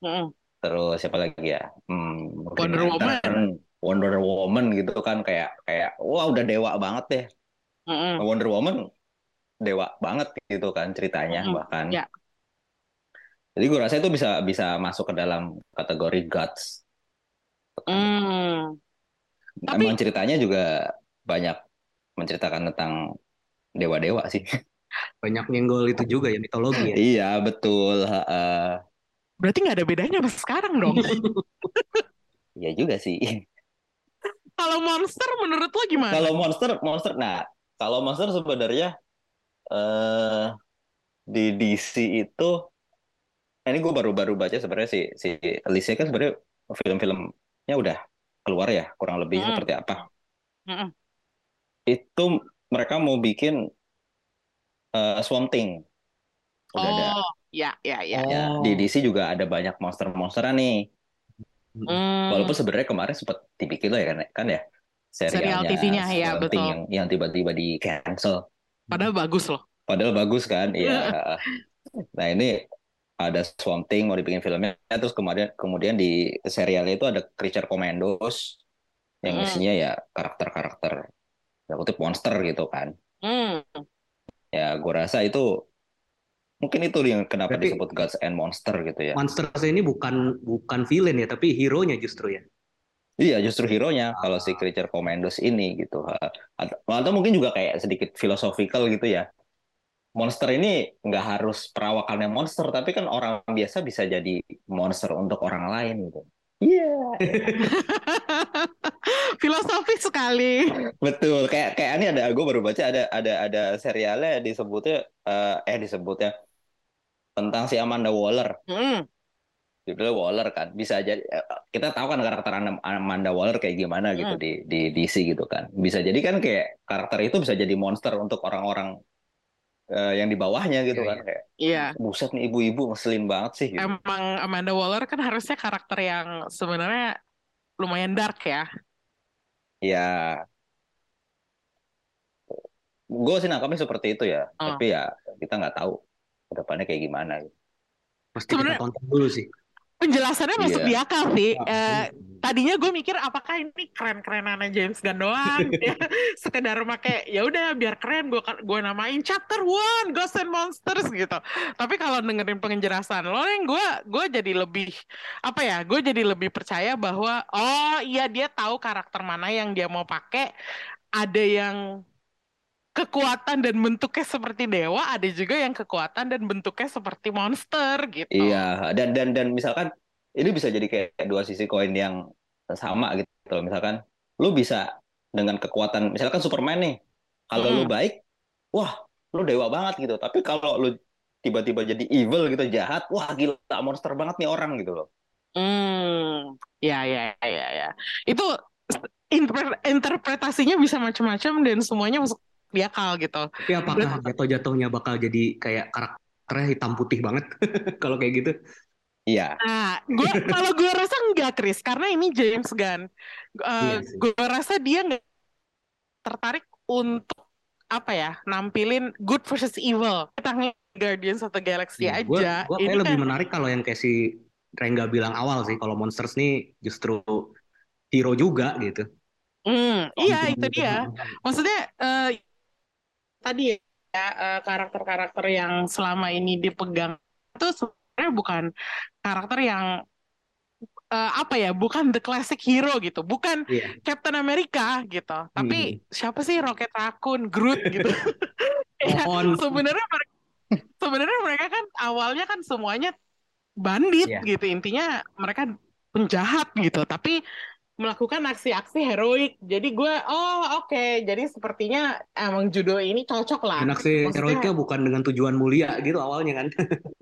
mm-mm. terus siapa lagi ya hmm, Wonder Woman. Wonder Woman gitu kan kayak kayak wah udah dewa banget deh Mm-mm. Wonder Woman dewa banget gitu kan ceritanya Mm-mm, bahkan ya. Jadi gue rasa itu bisa bisa masuk ke dalam kategori gods Hmm. Tapi- emang ceritanya juga banyak menceritakan tentang dewa-dewa sih Banyak nyenggol itu juga ya mitologi ya. iya betul ha-ha. Berarti nggak ada bedanya sama sekarang dong. iya juga sih Kalau monster menurut lo gimana? Kalau monster, monster, nah kalau monster sebenarnya eh di DC itu, ini gue baru-baru baca sebenarnya si si listnya kan sebenarnya film-filmnya udah keluar ya kurang lebih Mm. seperti apa. Mm-mm. Itu mereka mau bikin eh, Swamp Thing. Udah ada. Oh, ya, ya, ya. Ya, Oh. di DC juga ada banyak monster-monsteran nih. Hmm. Walaupun sebenarnya kemarin sempat dibikin lah ya kan, kan ya Serial serialnya TV-nya, ya, betul. Yang yang tiba-tiba di cancel. Padahal bagus loh. Padahal bagus kan, iya. Nah ini ada Swamp Thing mau dibikin filmnya, terus kemudian kemudian di serialnya itu ada Creature Commandos yang Hmm. isinya ya karakter-karakter ya kutip monster gitu kan. Hmm. Ya gue rasa itu mungkin itu yang kenapa Berarti- disebut Gods and Monster gitu ya. Monsters ini bukan bukan villain ya, tapi hero-nya justru ya. Iya, justru hero-nya kalau si Creature Commandos ini gitu. Atau, atau mungkin juga kayak sedikit philosophical gitu ya. Monster ini nggak harus perawakannya monster, tapi kan orang biasa bisa jadi monster untuk orang lain gitu. Iya, Filosofis sekali. betul. Kayak kayak ini ada gue baru baca ada ada ada serialnya disebutnya eh, eh disebutnya tentang si Amanda Waller. Hmm. judulnya Waller kan bisa jadi eh, kita tahu kan karakter Am- Amanda Waller kayak gimana gitu Hmm. di di DC gitu kan bisa jadi kan kayak karakter itu bisa jadi monster untuk orang-orang eh, yang di bawahnya gitu Iya, kan iya. kayak Iya. buset nih ibu-ibu ngeselin banget sih gitu. Emang Amanda Waller kan harusnya karakter yang sebenarnya lumayan dark ya. ya gue sih nangkapnya seperti itu ya Oh. tapi ya kita nggak tahu ke depannya kayak gimana gitu. Pasti kita Sebenarnya- tonton dulu sih. Penjelasannya masuk Iya. di akal sih. Eh, tadinya gue mikir apakah ini keren-kerenannya James Gunn doang ya sekedar make ya udah biar keren gue gue namain chapter one Ghosts and Monsters gitu tapi kalau dengerin penjelasan lo yang gue gue jadi lebih apa ya gue jadi lebih percaya bahwa oh iya dia tahu karakter mana yang dia mau pakai ada yang kekuatan dan bentuknya seperti dewa ada juga yang kekuatan dan bentuknya seperti monster gitu Iya, dan dan dan misalkan ini bisa jadi kayak dua sisi koin yang sama gitu loh. Misalkan lu bisa dengan kekuatan, misalkan Superman nih, kalau lu Mm. baik, wah, lu dewa banget gitu. Tapi kalau lu tiba-tiba jadi evil gitu, jahat, wah gila monster banget nih orang gitu loh. Hmm, ya, ya, ya, ya. Itu inter- interpretasinya bisa macam-macam dan semuanya masuk di akal gitu. Tapi apakah jatuh-jatuhnya bakal jadi kayak karakternya hitam putih banget kalau kayak gitu? Iya, Nah, gua kalau gue rasa enggak, Chris, karena ini James Gunn. Eh, Iya sih. gue rasa dia nggak tertarik untuk apa ya, nampilin good versus evil. Tentang Guardians of the Galaxy Gue aja. gue Ini kayak lebih kan- menarik kalau yang kayak si Rengga bilang awal sih. Kalau Monsters nih justru hero juga gitu. Hmm, iya itu dia. dia. Maksudnya eh, tadi ya eh, karakter-karakter yang selama ini dipegang itu sebenarnya bukan karakter yang eh, apa ya, bukan the classic hero gitu, bukan Iya. Captain America gitu. Tapi Hmm. siapa sih Rocket Raccoon, Groot gitu. Ya, sebenarnya mereka sebenarnya mereka kan awalnya kan semuanya bandit Iya. gitu. Intinya mereka penjahat gitu, tapi melakukan aksi-aksi heroik. Jadi gue, oh oke, jadi sepertinya emang judul ini cocok lah. Dan aksi Maksudnya- heroiknya bukan dengan tujuan mulia gitu awalnya kan.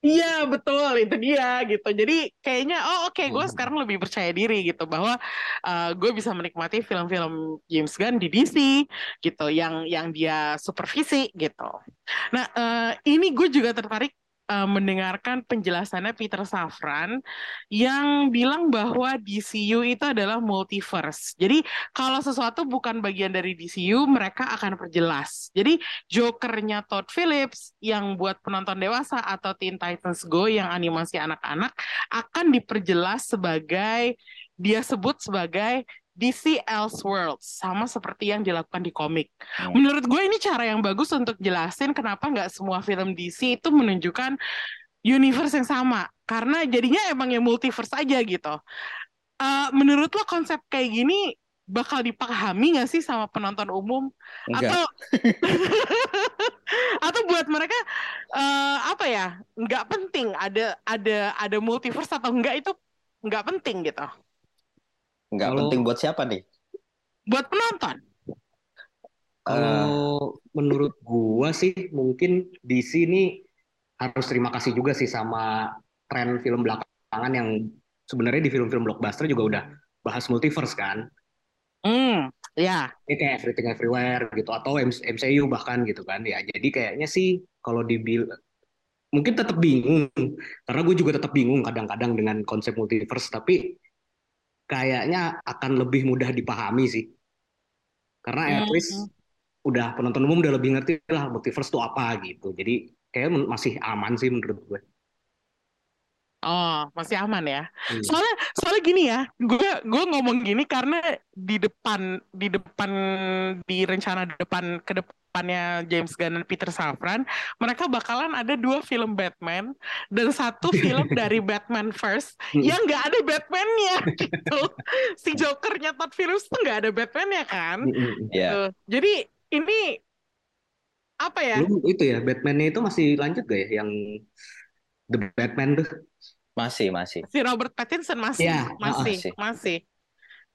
Iya betul itu dia gitu. Jadi kayaknya oh oke gue Hmm. sekarang lebih percaya diri gitu bahwa uh, gue bisa menikmati film-film James Gunn di DC gitu yang yang dia supervisi gitu. Nah eh, ini gue juga tertarik eh, mendengarkan penjelasannya Peter Safran yang bilang bahwa DCU itu adalah multiverse. Jadi kalau sesuatu bukan bagian dari DCU mereka akan perjelas. Jadi Jokernya Todd Phillips yang buat penonton dewasa atau Teen Titans Go yang animasi anak-anak akan diperjelas sebagai dia sebut sebagai DC Elseworlds sama seperti yang dilakukan di komik. Hmm. Menurut gue ini cara yang bagus untuk jelasin kenapa nggak semua film DC itu menunjukkan universe yang sama karena jadinya emang ya multiverse aja gitu. Eh, menurut lo konsep kayak gini bakal dipahami nggak sih sama penonton umum? enggak. atau atau buat mereka eh, apa ya nggak penting ada ada ada multiverse atau enggak itu nggak penting gitu Nggak Kalau- penting buat siapa nih? buat penonton Eh, Kalau menurut gua sih mungkin di sini harus terima kasih juga sih sama tren film belakangan yang sebenarnya di film-film blockbuster juga udah bahas multiverse kan. hmm ya Ini kayak Everything Everywhere gitu atau MCU bahkan gitu kan ya. Jadi kayaknya sih kalau dibil mungkin tetap bingung karena gue juga tetap bingung kadang-kadang dengan konsep multiverse tapi kayaknya akan lebih mudah dipahami sih. Karena at Hmm. least udah penonton umum udah lebih ngerti lah multiverse itu apa gitu. Jadi men- masih aman sih menurut gue. Oh, masih aman ya. Iya. Soalnya, soalnya gini ya, gue gue ngomong gini karena di depan di depan di rencana depan ke depannya James Gunn dan Peter Safran, mereka bakalan ada dua film Batman dan satu film dari Batman First yang nggak ada Batman-nya gitu. Si Jokernya Todd Phillips tuh nggak ada Batman-nya kan. Ya. Tuh. Jadi ini apa ya? Belum itu ya, Batman-nya itu masih lanjut gak ya yang The Batman tuh? Masih, masih. Si Robert Pattinson masih, Iya, masih, masih. masih.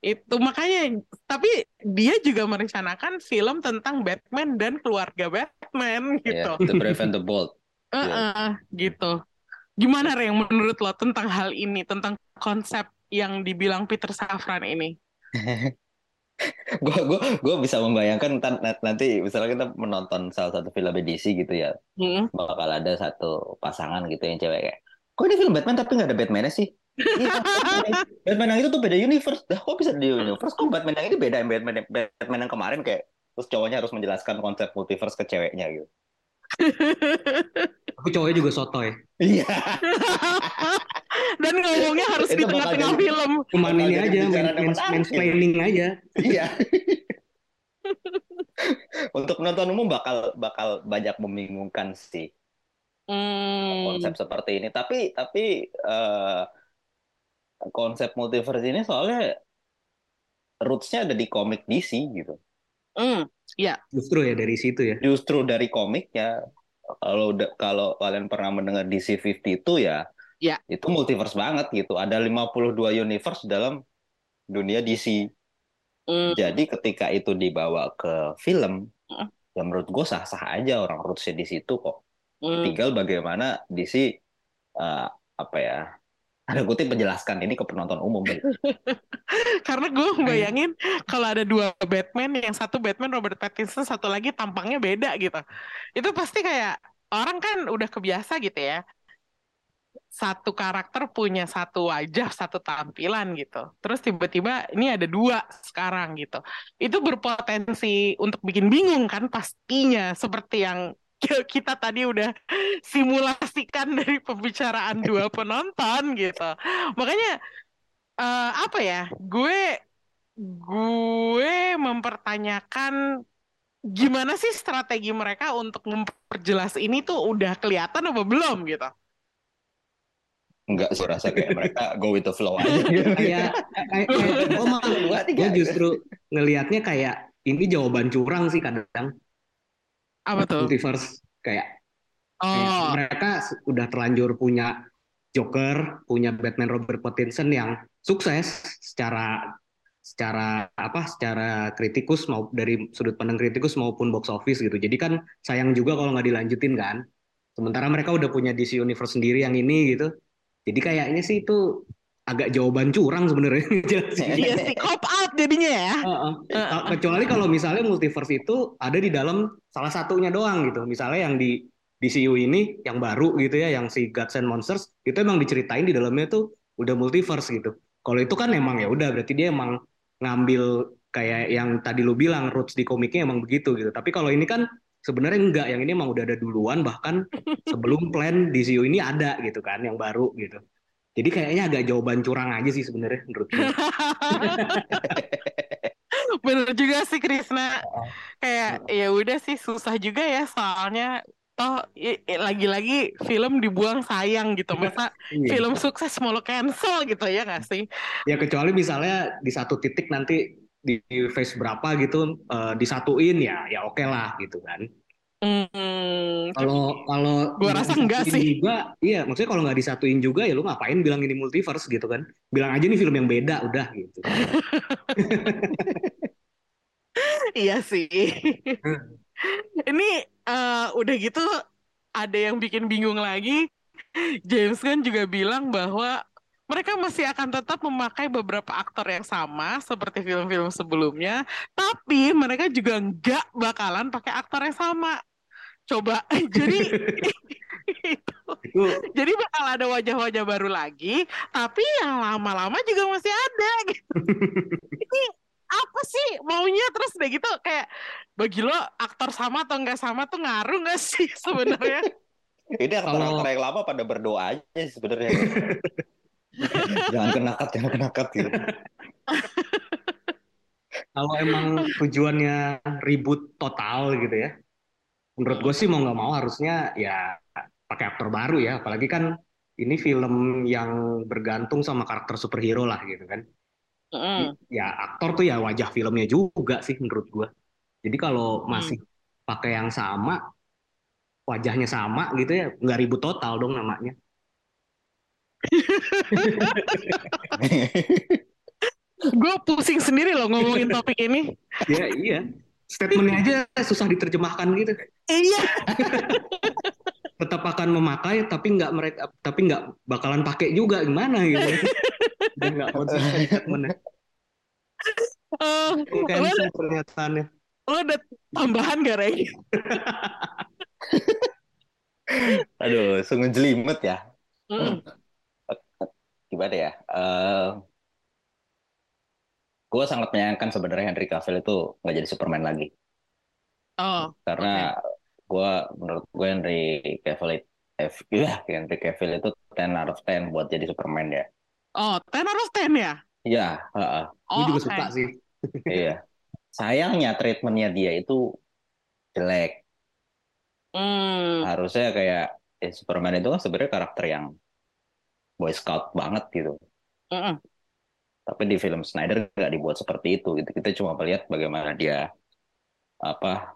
Itu makanya, tapi dia juga merencanakan film tentang Batman dan keluarga Batman gitu. Ya, The Brave and the Bold. Heeh, gitu. Gimana Reng menurut lo tentang hal ini, tentang konsep yang dibilang Peter Safran ini? gue gue gue bisa membayangkan nanti misalnya kita menonton salah satu film DC gitu ya Hmm. bakal ada satu pasangan gitu yang cewek kayak kok ini film Batman tapi nggak ada Batman-nya sih? Iya, Batman- Batman yang itu tuh beda universe. Dah kok bisa di universe? Kok Batman yang ini beda yang Batman Batman yang kemarin kayak terus cowoknya harus menjelaskan konsep multiverse ke ceweknya gitu. Tapi cowoknya juga sotoy. iya. Dan ngomongnya harus di Itu tengah-tengah film. Cuman ini jadi aja, mansplaining aja. iya. Untuk penonton umum bakal bakal banyak membingungkan sih Hmm. konsep seperti ini. Tapi tapi eh, konsep multiverse ini soalnya roots-nya ada di komik DC gitu. Hmm. Justru ya dari situ ya. Justru dari komiknya kalau udah- kalau kalian pernah mendengar DC 50 itu ya Ya. itu multiverse banget gitu. Ada 52 universe dalam dunia DC. Hmm. Jadi ketika itu dibawa ke film, Mm. ya menurut gue sah-sah aja orang roots-nya di situ kok. Hmm. Tinggal bagaimana DC eh, apa ya? Ada kutip menjelaskan ini ke penonton umum. Karena gue bayangin kalau ada dua Batman, yang satu Batman Robert Pattinson, satu lagi tampangnya beda gitu. Itu pasti kayak orang kan udah kebiasa gitu ya. Satu karakter punya satu wajah, satu tampilan gitu. Terus tiba-tiba ini ada dua sekarang gitu. Itu berpotensi untuk bikin bingung kan pastinya. Seperti yang kita tadi udah simulasikan dari pembicaraan dua penonton gitu. Makanya eh, apa ya? Gue gue mempertanyakan gimana sih strategi mereka untuk memperjelas ini tuh udah kelihatan apa belum gitu. Enggak sih rasa kayak mereka go with the flow aja. gitu. Kayak kayak, kayak Dua, gue justru ngelihatnya kayak ini jawaban curang sih kadang Apa tuh? multiverse kayak kayak Oh, mereka s- udah terlanjur punya Joker, punya Batman Robert Pattinson yang sukses secara secara apa secara kritikus mau dari sudut pandang kritikus maupun box office gitu. Jadi kan sayang juga kalau nggak dilanjutin kan. Sementara mereka udah punya DC Universe sendiri yang ini gitu. Jadi kayaknya sih itu agak jawaban curang sebenarnya iya sih cop jadinya ya. Heeh. Ke- Kecuali kalau misalnya multiverse itu ada di dalam salah satunya doang gitu. Misalnya yang di DCU ini yang baru gitu ya, yang si Gods and Monsters itu emang diceritain di dalamnya tuh udah multiverse gitu. Kalau itu kan emang ya udah berarti dia emang ngambil kayak yang tadi lu bilang roots di komiknya emang begitu gitu. Tapi kalau ini kan sebenarnya enggak, yang ini emang udah ada duluan bahkan sebelum plan DCU ini ada gitu kan yang baru gitu. Jadi kayaknya agak jawaban curang aja sih sebenarnya menurut gue. Bener juga sih Krisna. Kayak ya udah sih susah juga ya soalnya toh lagi-lagi film dibuang sayang gitu. Masa Iya. film sukses mau lo cancel gitu ya nggak sih? Ya kecuali misalnya di satu titik nanti di phase berapa gitu eh, disatuin ya ya oke lah gitu kan. Hmm, Kalau kalau Gua rasa enggak sih. Juga, iya maksudnya kalau nggak disatuin juga ya lu ngapain bilang ini multiverse gitu kan? Bilang aja nih film yang beda udah gitu. iya sih. Ini eh, udah gitu ada yang bikin bingung lagi. James Gunn juga bilang bahwa mereka masih akan tetap memakai beberapa aktor yang sama seperti film-film sebelumnya, tapi mereka juga nggak bakalan pakai aktor yang sama. Coba, jadi Itu. Jadi bakal ada wajah-wajah baru lagi, tapi yang lama-lama juga masih ada gitu. Ini apa sih maunya terus udah gitu kayak bagi lo aktor sama atau nggak sama tuh ngaruh nggak sih sebenarnya? Ini aktor-aktor yang lama pada berdoa aja sebenarnya. jangan kena cut, jangan kena cut gitu. kalau emang tujuannya ribut total gitu ya, menurut gue sih mau nggak mau harusnya ya pakai aktor baru ya. Apalagi kan ini film yang bergantung sama karakter superhero lah gitu kan. Mm. Ya aktor tuh ya wajah filmnya juga sih menurut gue. Jadi kalau Hmm. masih pakai yang sama, wajahnya sama gitu ya, nggak ribut total dong namanya. Gue pusing sendiri loh ngomongin topik ini. Ya iya, statementnya aja susah diterjemahkan gitu. Iya. Tetap akan memakai tapi nggak mereka tapi nggak bakalan pakai juga gimana gitu. Dan nggak konsisten statementnya. Lo, Cancel pernyataannya. lo ada tambahan gak, Rey? Aduh, sungguh jelimet ya. Mm. Gimana ya? Eh gue sangat menyayangkan sebenarnya Henry Cavill itu nggak jadi Superman lagi. Oh, Karena gue menurut gue Henry Cavill itu F- ya, Henry Cavill itu 10 out of 10 buat jadi Superman ya. oh, ten harus ten ya? Iya, heeh. Gue Oh, juga oke. suka sih. iya. Sayangnya treatmentnya dia itu jelek. Hmm. Harusnya kayak eh, Superman itu kan sebenarnya karakter yang boy scout banget gitu. Mm-mm. Tapi di film Snyder nggak dibuat seperti itu gitu. Kita cuma melihat bagaimana dia apa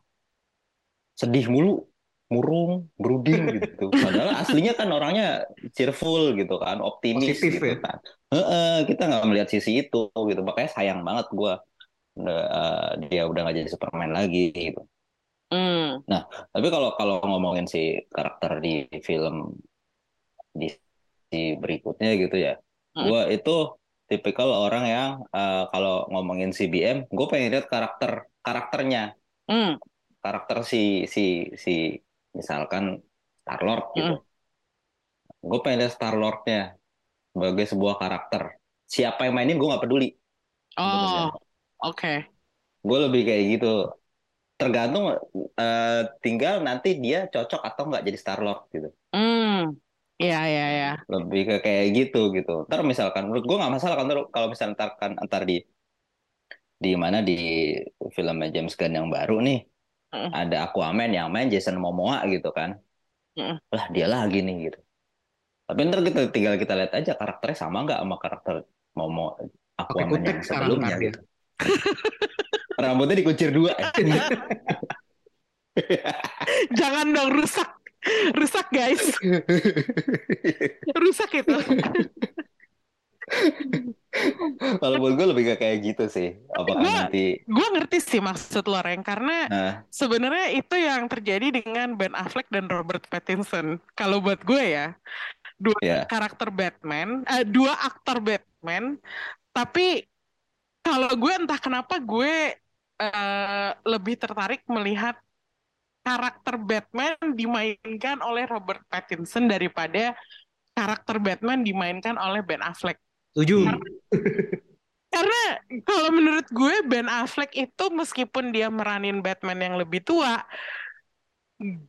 sedih mulu, murung, brooding gitu. Padahal aslinya kan orangnya cheerful gitu kan, optimis Positif gitu ya. kan. Heeh, kita nggak melihat sisi itu gitu. Makanya sayang banget gua eh, dia udah nggak jadi Superman lagi gitu. Hmm. Tapi kalau kalau ngomongin si karakter di film di, di berikutnya gitu ya, Hmm. gua itu tipikal orang yang eh, kalau ngomongin CBM, gue pengen lihat karakter karakternya, Hmm. karakter si si si misalkan Star Lord gitu. Gue pengen lihat Star Lordnya sebagai sebuah karakter. Siapa yang mainin gue nggak peduli. Oh, oke. Gue lebih kayak gitu. Tergantung eh, tinggal nanti dia cocok atau nggak jadi Star Lord gitu. Iya, iya, iya. lebih ke kayak gitu gitu. Ntar misalkan menurut gue nggak masalah kan ntar- kalau misalnya ntar kan antar di di mana di filmnya James Gunn yang baru nih Mm. ada Aquaman yang main Jason Momoa gitu kan. Mm. Lah dia lagi nih gitu. Tapi ntar kita tinggal kita lihat aja karakternya sama nggak sama karakter Momo Aquaman yang sebelumnya ntar gitu. Rambutnya dikuncir dua. Jangan dong rusak. Rusak, guys. Rusak itu. Kalau buat gue lebih ke kayak gitu sih. Apakah Gua- nanti Gue ngerti sih maksud lo, Reng, karena nah, sebenarnya itu yang terjadi dengan Ben Affleck dan Robert Pattinson. Kalau buat gue ya, dua ya karakter Batman, eh, dua aktor Batman, tapi kalau gue entah kenapa gue eh, lebih tertarik melihat karakter Batman dimainkan oleh Robert Pattinson daripada karakter Batman dimainkan oleh Ben Affleck. Setuju. Karena kalau menurut gue Ben Affleck itu meskipun dia meranin Batman yang lebih tua,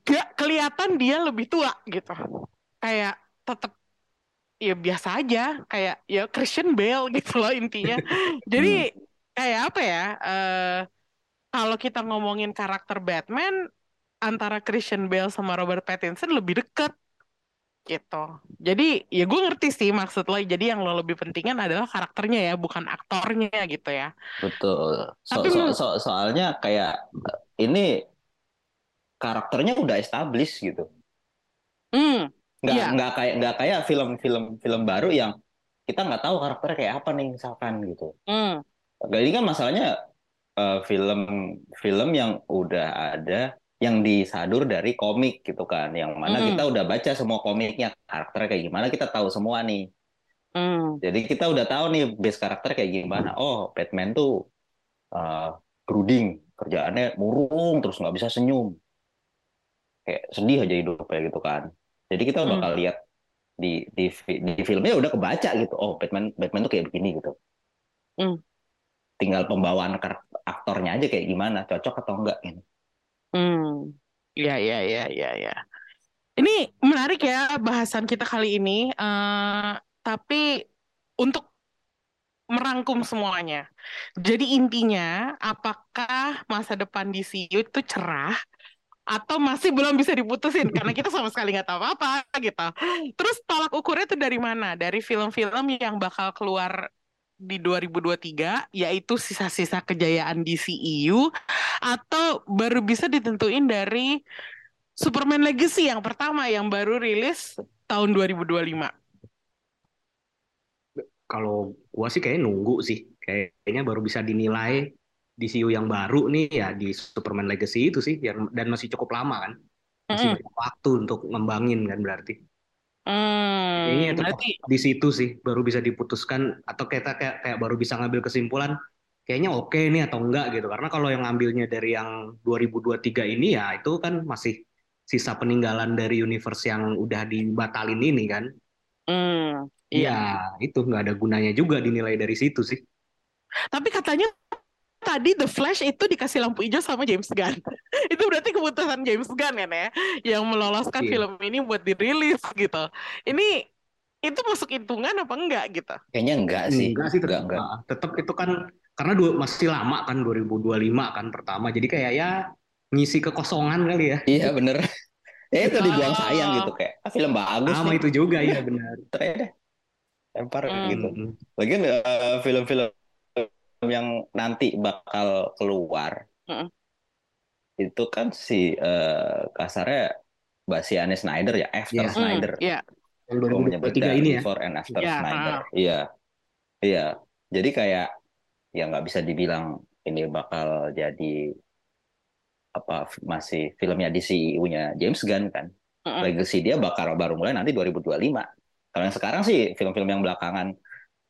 gak kelihatan dia lebih tua gitu. Kayak tetap ya biasa aja, kayak ya Christian Bale gitu loh intinya. Jadi kayak apa ya? eh, kalau kita ngomongin karakter Batman antara Christian Bale sama Robert Pattinson lebih deket gitu. Jadi ya gue ngerti sih maksud lo. Jadi yang lo lebih pentingin adalah karakternya ya, bukan aktornya gitu ya. betul. So- Tapi so- so- soalnya kayak eh, ini karakternya udah established gitu. Hmm, nggak Iya. nggak kayak nggak kayak film-film film baru yang kita nggak tahu karakternya kayak apa nih misalkan gitu. hmm, Gak ini kan masalahnya eh, film film yang udah ada yang disadur dari komik gitu kan, yang mana Mm. kita udah baca semua komiknya karakternya kayak gimana kita tahu semua nih. hmm, Jadi kita udah tahu nih base karakter kayak gimana. Oh Batman tuh eh, brooding, kerjaannya murung terus nggak bisa senyum, kayak sedih aja hidupnya gitu kan. Jadi kita Hmm. bakal lihat di di di filmnya udah kebaca gitu. Oh, Batman Batman tuh kayak begini gitu. Hmm. Tinggal pembawaan karakter aktornya aja kayak gimana, cocok atau enggak gitu. Hmm, ya, ya, ya, ya, ya. Ini menarik ya bahasan kita kali ini. Eh, tapi untuk merangkum semuanya. Jadi intinya, apakah masa depan DCU itu cerah atau masih belum bisa diputusin karena kita sama sekali nggak tahu apa-apa gitu. Terus tolak ukurnya itu dari mana? Dari film-film yang bakal keluar di 2023 yaitu sisa-sisa kejayaan DCEU atau baru bisa ditentuin dari Superman Legacy yang pertama yang baru rilis tahun 2025. Kalau gua sih kayaknya nunggu sih. Kayaknya baru bisa dinilai DCU yang baru nih ya di Superman Legacy itu sih yang dan masih cukup lama kan. Masih Mm-mm. banyak waktu untuk ngembangin kan berarti. Hmm, tetap berarti di situ sih baru bisa diputuskan atau kita kayak kayak baru bisa ngambil kesimpulan kayaknya oke nih atau enggak gitu. Karena kalau yang ngambilnya dari yang 2023 ini ya itu kan masih sisa peninggalan dari universe yang udah dibatalin ini kan. hmm, iya. Iya, itu nggak ada gunanya juga dinilai dari situ sih. Tapi katanya tadi The Flash itu dikasih lampu hijau sama James Gunn. Itu berarti keputusan James Gunn kan ya, yang meloloskan Iya. film ini buat dirilis gitu. Ini itu masuk hitungan apa enggak gitu? Kayaknya enggak sih. Enggak sih tetap, enggak, enggak. tetap itu kan karena dua, masih lama kan 2025 kan pertama. Jadi kayak ya ngisi kekosongan kali ya. Iya bener. Ya itu dibuang Oh. sayang gitu kayak ah, film bagus Sama nih. itu juga ya benar. Ternyata. Lempar Hmm. gitu. Lagian eh, film-film yang nanti bakal keluar Mm-mm. itu kan si eh, kasarnya Basiane Snyder ya, after Iya. Hmm, Snyder. Iya. Gua menyebut 2023 ini ya. before and after Iya, Snyder. ah. Iya, iya. Jadi kayak ya nggak bisa dibilang ini bakal jadi apa masih filmnya DCU-nya James Gunn kan. Mm-mm. Legacy dia bakal baru mulai nanti 2025. Kalau yang sekarang sih film-film yang belakangan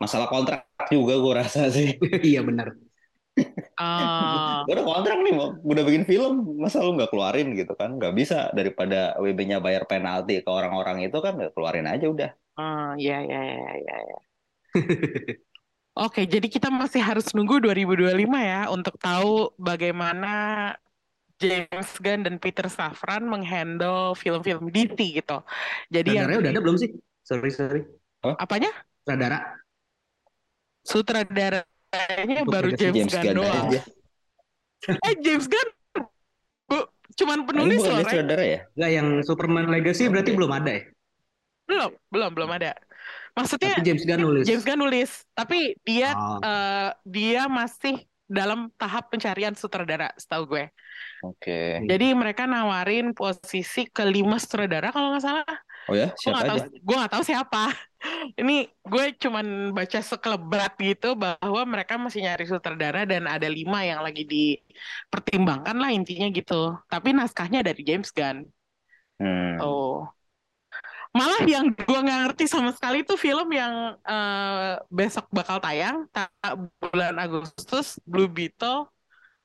masalah kontrak juga gue rasa sih. Iya benar. Gue udah kontrak nih, mau udah bikin film, masa lu nggak keluarin gitu kan? Nggak bisa daripada WB-nya bayar penalti ke orang-orang itu kan, nggak keluarin aja udah. ah, ya, ya, ya, ya, ya. Oke, jadi kita masih harus nunggu 2025 ya untuk tahu bagaimana James Gunn dan Peter Safran menghandle film-film DC gitu. Jadi yang udah ada belum sih? Sorry sorry. apanya? Sutradara. Sutradaranya Untuk baru James, James Gunn Gunn doang. aja. Eh James Gunn bu, cuman penulis bukan loh, saudara ya? Enggak yang Superman Legacy berarti belum ada ya? Belum, belum, belum ada. Maksudnya Tapi James Gunn nulis. James Gunn nulis, tapi dia Oh. eh, dia masih dalam tahap pencarian sutradara, setahu gue. Oke. Jadi mereka nawarin posisi kelima sutradara kalau nggak salah. Oh ya, Gue siapa tahu, aja? gue nggak tahu siapa. Ini gue cuman baca sekelebat gitu bahwa mereka masih nyari sutradara dan ada lima yang lagi dipertimbangkan lah intinya gitu. Tapi naskahnya dari James Gunn. Hmm. Oh. Malah yang gue nggak ngerti sama sekali itu film yang eh, besok bakal tayang ta- bulan Agustus Blue Beetle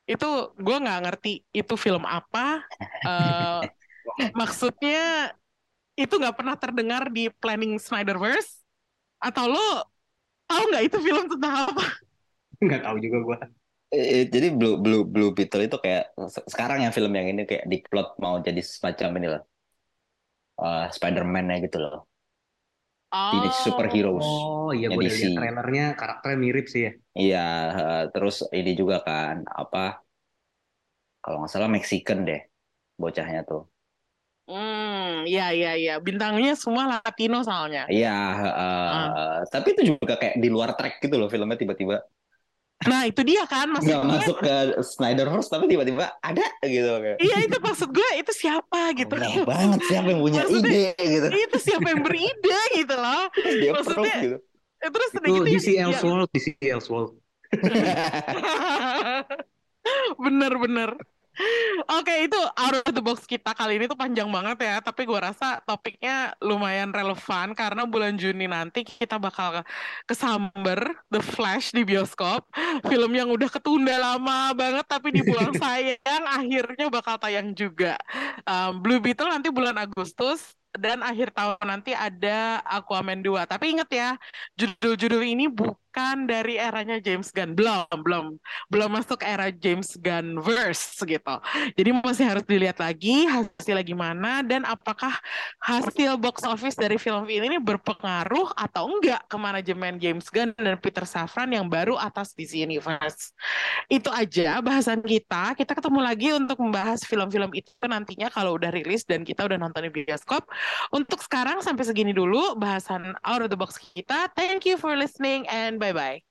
itu gue nggak ngerti itu film apa Eh, maksudnya itu nggak pernah terdengar di planning Snyderverse atau lo tahu nggak itu film tentang apa? Enggak tahu juga gua. Eh, eh, jadi Blue Blue Blue Beetle itu kayak se- sekarang yang film yang ini kayak diplot mau jadi semacam ini loh. Eh, Spider-Man-nya gitu loh. Teenage Superheroes. Oh iya Ya, DC. lihat trailernya karakternya mirip sih ya. Iya, eh, terus ini juga kan apa? Kalau nggak salah Mexican deh, bocahnya tuh. Hmm, ya ya ya bintangnya semua Latino soalnya. Iya, eh, tapi itu juga kayak di luar track gitu loh filmnya tiba-tiba Nah itu dia kan maksud nggak gue. masuk ke Snyderverse tapi tiba-tiba ada gitu kayak. Iya itu maksud gue itu siapa gitu. Aneh banget siapa yang punya Maksudnya- ide gitu. itu siapa yang beride gitu loh. Dia Maksudnya- approve gitu. Eh, Terus Itu gitu DC yang- Elseworld, DC Elseworld. Bener-bener. Oke, itu out of the box kita kali ini tuh panjang banget ya. Tapi gua rasa topiknya lumayan relevan karena bulan Juni nanti kita bakal ke- kesamber The Flash di bioskop. Film yang udah ketunda lama banget tapi dibuang sayang akhirnya bakal tayang juga. Um, Blue Beetle nanti bulan Agustus. dan akhir tahun nanti ada Aquaman 2. Tapi inget ya, judul-judul ini bukan dari eranya James Gunn. Belum, belum. Belum masuk era James Gunn verse gitu. Jadi masih harus dilihat lagi hasilnya gimana dan apakah hasil box office dari film ini berpengaruh atau enggak ke manajemen James Gunn dan Peter Safran yang baru atas DC Universe. Itu aja bahasan kita. Kita ketemu lagi untuk membahas film-film itu nantinya kalau udah rilis dan kita udah nonton di bioskop. Untuk sekarang sampai segini dulu bahasan out of the box kita. Thank you for listening and Bye bye.